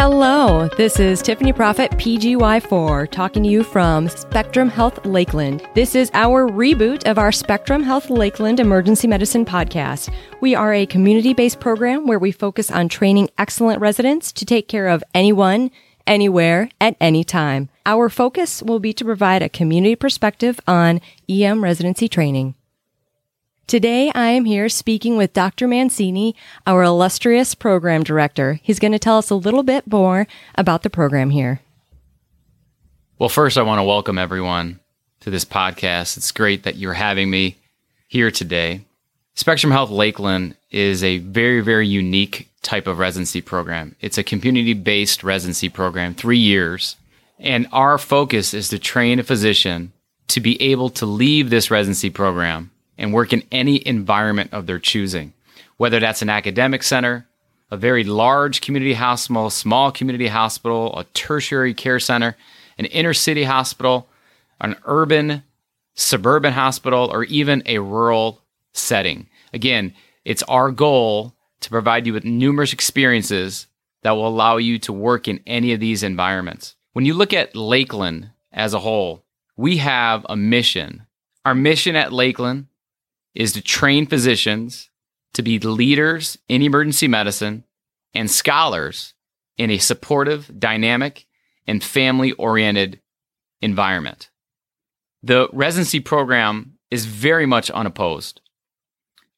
Hello, this is Tiffany Prophet, PGY4, talking to you from Spectrum Health Lakeland. This is our reboot of our Spectrum Health Lakeland Emergency Medicine podcast. We are a community based program where we focus on training excellent residents to take care of anyone, anywhere, at any time. Our focus will be to provide a community perspective on EM residency training. Today, I am here speaking with Dr. Mancini, our illustrious program director. He's going to tell us a little bit more about the program here. Well, first, I want to welcome everyone to this podcast. It's great that you're having me here today. Spectrum Health Lakeland is a very, very unique type of residency program. It's a community based residency program, three years. And our focus is to train a physician to be able to leave this residency program and work in any environment of their choosing, whether that's an academic center, a very large community hospital, small community hospital, a tertiary care center, an inner city hospital, an urban, suburban hospital, or even a rural setting. Again, it's our goal to provide you with numerous experiences that will allow you to work in any of these environments. When you look at Lakeland as a whole, we have a mission. Our mission at Lakeland is to train physicians to be leaders in emergency medicine and scholars in a supportive, dynamic, and family oriented environment. The residency program is very much unopposed.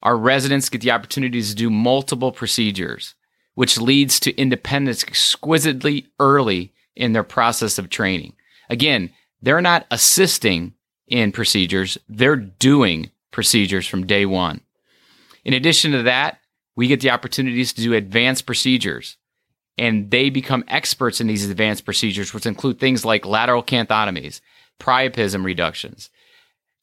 Our residents get the opportunity to do multiple procedures, which leads to independence exquisitely early in their process of training. Again, they're not assisting in procedures, they're doing procedures from day one. In addition to that, we get the opportunities to do advanced procedures, and they become experts in these advanced procedures, which include things like lateral canthotomies, priapism reductions,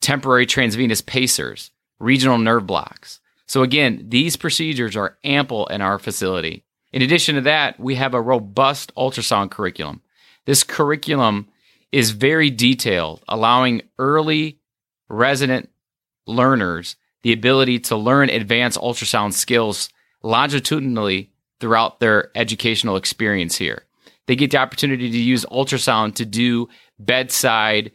temporary transvenous pacers, regional nerve blocks. So, again, these procedures are ample in our facility. In addition to that, we have a robust ultrasound curriculum. This curriculum is very detailed, allowing early resident learners the ability to learn advanced ultrasound skills longitudinally throughout their educational experience here. They get the opportunity to use ultrasound to do bedside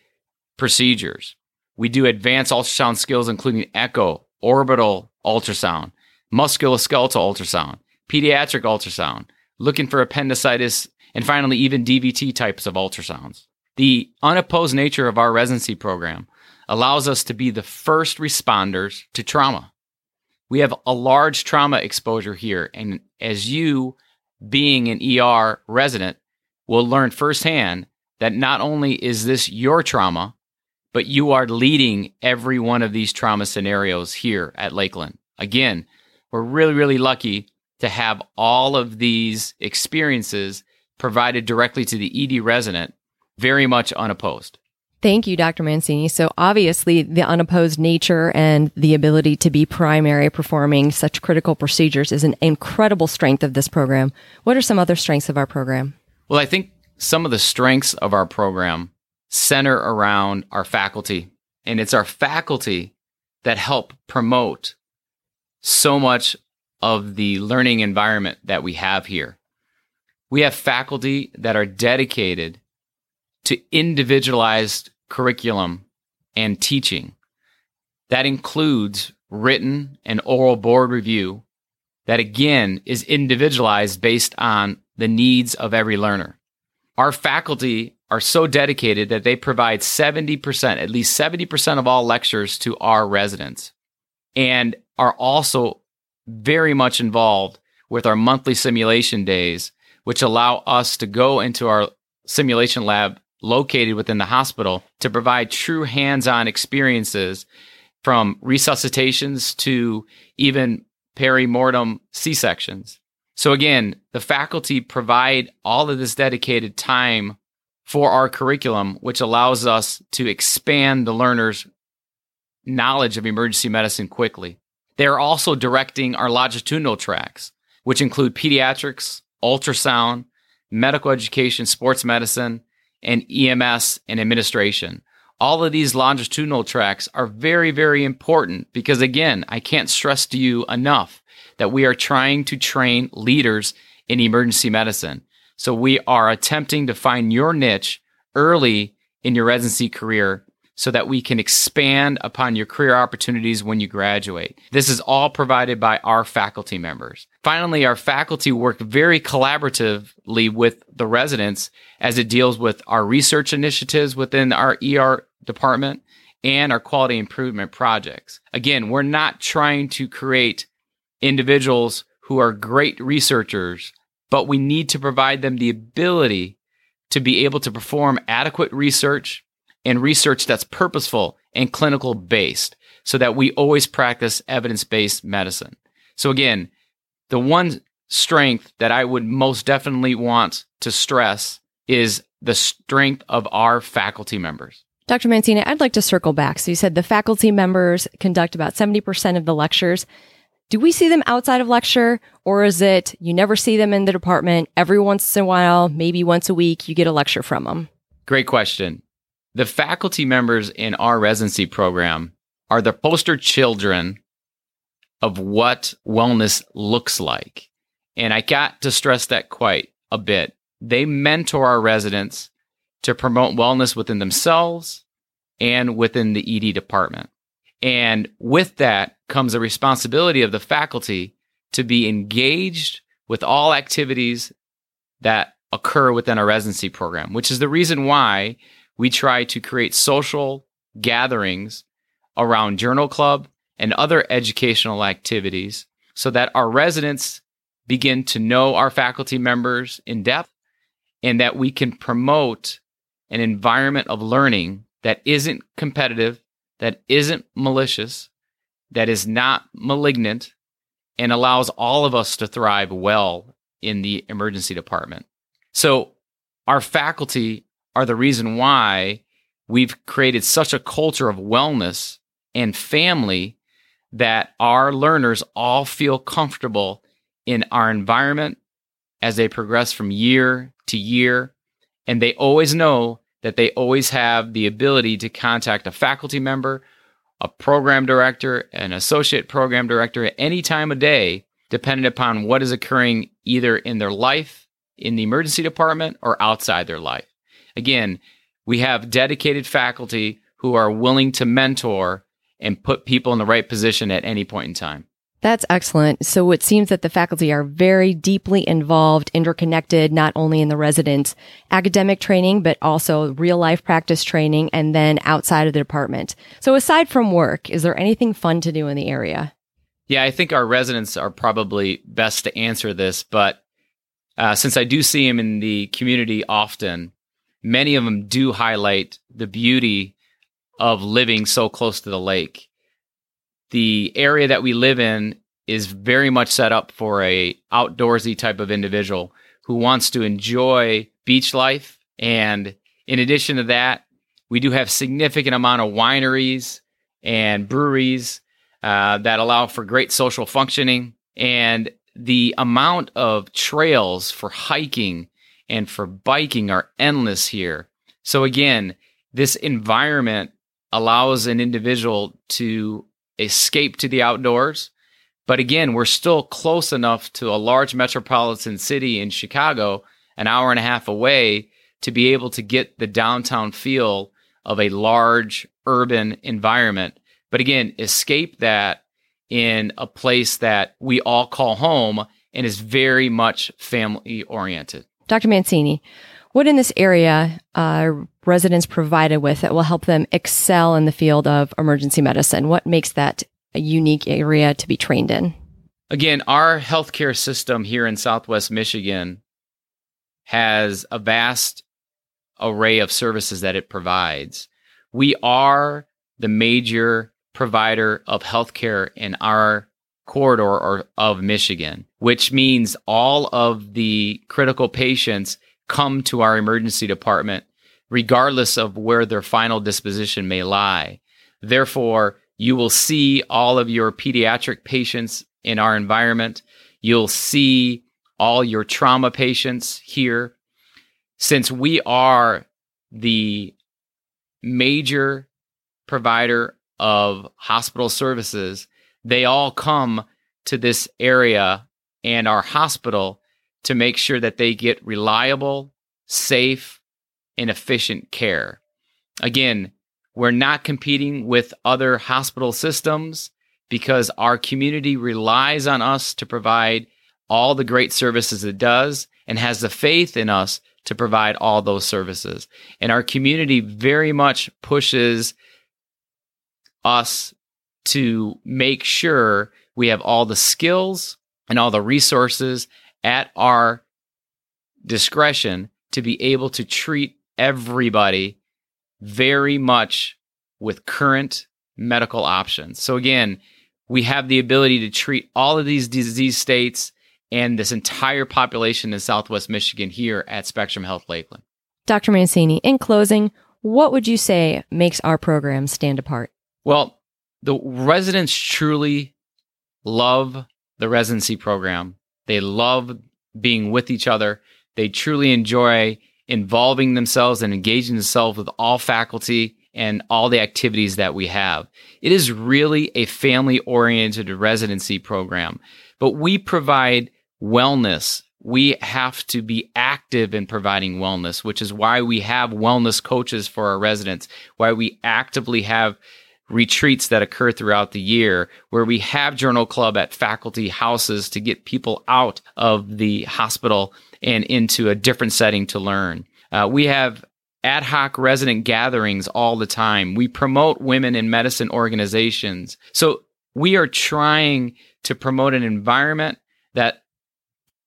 procedures. We do advanced ultrasound skills, including echo, orbital ultrasound, musculoskeletal ultrasound, pediatric ultrasound, looking for appendicitis, and finally, even DVT types of ultrasounds. The unopposed nature of our residency program allows us to be the first responders to trauma. We have a large trauma exposure here. And as you, being an ER resident, will learn firsthand that not only is this your trauma, but you are leading every one of these trauma scenarios here at Lakeland. Again, we're really, really lucky to have all of these experiences provided directly to the ED resident, very much unopposed. Thank you, Dr. Mancini. So obviously the unopposed nature and the ability to be primary performing such critical procedures is an incredible strength of this program. What are some other strengths of our program? Well, I think some of the strengths of our program center around our faculty and it's our faculty that help promote so much of the learning environment that we have here. We have faculty that are dedicated to individualized curriculum and teaching. That includes written and oral board review that again is individualized based on the needs of every learner. Our faculty are so dedicated that they provide 70%, at least 70% of all lectures to our residents and are also very much involved with our monthly simulation days, which allow us to go into our simulation lab located within the hospital to provide true hands on experiences from resuscitations to even perimortem C sections. So, again, the faculty provide all of this dedicated time for our curriculum, which allows us to expand the learner's knowledge of emergency medicine quickly. They're also directing our longitudinal tracks, which include pediatrics, ultrasound, medical education, sports medicine, and EMS and administration. All of these longitudinal tracks are very, very important because, again, I can't stress to you enough that we are trying to train leaders in emergency medicine. So we are attempting to find your niche early in your residency career so that we can expand upon your career opportunities when you graduate. This is all provided by our faculty members. Finally, our faculty work very collaboratively with the residents as it deals with our research initiatives within our ER department and our quality improvement projects. Again, we're not trying to create individuals who are great researchers, but we need to provide them the ability to be able to perform adequate research and research that's purposeful and clinical based so that we always practice evidence based medicine. So, again, the one strength that I would most definitely want to stress is the strength of our faculty members. Dr. Mancini, I'd like to circle back. So you said the faculty members conduct about 70% of the lectures. Do we see them outside of lecture or is it you never see them in the department every once in a while, maybe once a week, you get a lecture from them? Great question. The faculty members in our residency program are the poster children of what wellness looks like. And I got to stress that quite a bit. They mentor our residents to promote wellness within themselves and within the ED department. And with that comes a responsibility of the faculty to be engaged with all activities that occur within our residency program, which is the reason why we try to create social gatherings around journal club and other educational activities so that our residents begin to know our faculty members in depth and that we can promote an environment of learning that isn't competitive, that isn't malicious, that is not malignant, and allows all of us to thrive well in the emergency department. So, our faculty are the reason why we've created such a culture of wellness and family that our learners all feel comfortable in our environment as they progress from year to year. And they always know that they always have the ability to contact a faculty member, a program director, an associate program director at any time of day, depending upon what is occurring either in their life, in the emergency department, or outside their life. Again, we have dedicated faculty who are willing to mentor and put people in the right position at any point in time. That's excellent. So it seems that the faculty are very deeply involved, interconnected, not only in the residents' academic training, but also real life practice training and then outside of the department. So aside from work, is there anything fun to do in the area? Yeah, I think our residents are probably best to answer this, but uh, since I do see them in the community often, many of them do highlight the beauty of living so close to the lake. The area that we live in is very much set up for a outdoorsy type of individual who wants to enjoy beach life and in addition to that we do have significant amount of wineries and breweries uh, that allow for great social functioning and the amount of trails for hiking and for biking are endless here. So again, this environment allows an individual to escape to the outdoors. But again, we're still close enough to a large metropolitan city in Chicago, an hour and a half away, to be able to get the downtown feel of a large urban environment. But again, escape that in a place that we all call home and is very much family oriented. Dr. Mancini, what in this area are uh, residents provided with that will help them excel in the field of emergency medicine? What makes that a unique area to be trained in? Again, our healthcare system here in Southwest Michigan has a vast array of services that it provides. We are the major provider of healthcare in our corridor or of Michigan, which means all of the critical patients come to our emergency department regardless of where their final disposition may lie. Therefore, you will see all of your pediatric patients in our environment. You'll see all your trauma patients here. Since we are the major provider of hospital services, they all come to this area and our hospital to make sure that they get reliable, safe, and efficient care. Again, we're not competing with other hospital systems because our community relies on us to provide all the great services it does and has the faith in us to provide all those services. And our community very much pushes us to make sure we have all the skills and all the resources at our discretion to be able to treat everybody very much with current medical options. So again, we have the ability to treat all of these disease states and this entire population in Southwest Michigan here at Spectrum Health Lakeland. Dr. Mancini, in closing, what would you say makes our program stand apart? Well, the residents truly love the residency program. They love being with each other. They truly enjoy involving themselves and engaging themselves with all faculty and all the activities that we have. It is really a family oriented residency program, but we provide wellness. We have to be active in providing wellness, which is why we have wellness coaches for our residents, why we actively have retreats that occur throughout the year where we have journal club at faculty houses to get people out of the hospital and into a different setting to learn. Uh, we have ad hoc resident gatherings all the time. We promote women in medicine organizations. So we are trying to promote an environment that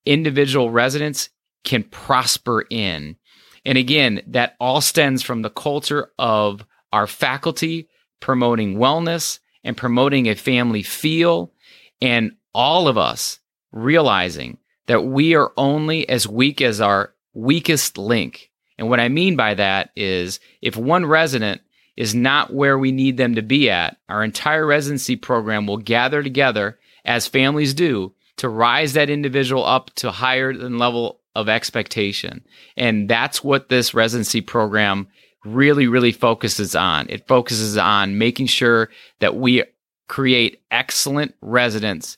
individual residents can prosper in. And again, that all stems from the culture of our faculty promoting wellness and promoting a family feel, and all of us realizing that we are only as weak as our weakest link. And what I mean by that is if one resident is not where we need them to be at, our entire residency program will gather together, as families do, to rise that individual up to higher than level of expectation. And that's what this residency program really, really focuses on. It focuses on making sure that we create excellent residents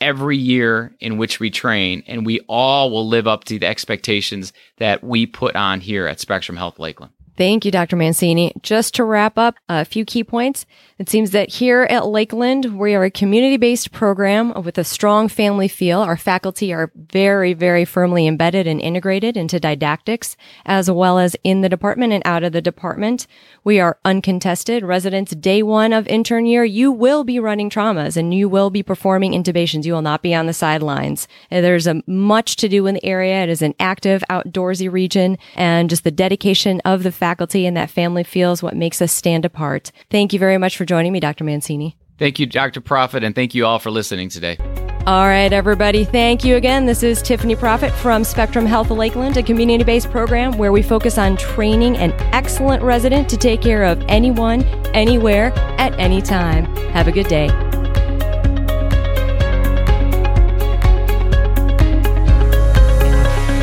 every year in which we train, and we all will live up to the expectations that we put on here at Spectrum Health Lakeland. Thank you, Dr. Mancini. Just to wrap up, a few key points. It seems that here at Lakeland, we are a community based program with a strong family feel. Our faculty are very, very firmly embedded and integrated into didactics, as well as in the department and out of the department. We are uncontested. Residents, day one of intern year, you will be running traumas and you will be performing intubations. You will not be on the sidelines. There's a much to do in the area. It is an active, outdoorsy region, and just the dedication of the faculty and that family feels what makes us stand apart. Thank you very much for joining me, Dr. Mancini. Thank you, Dr. Profit, and thank you all for listening today. All right, everybody. Thank you again. This is Tiffany Profit from Spectrum Health of Lakeland, a community based program where we focus on training an excellent resident to take care of anyone, anywhere, at any time. Have a good day.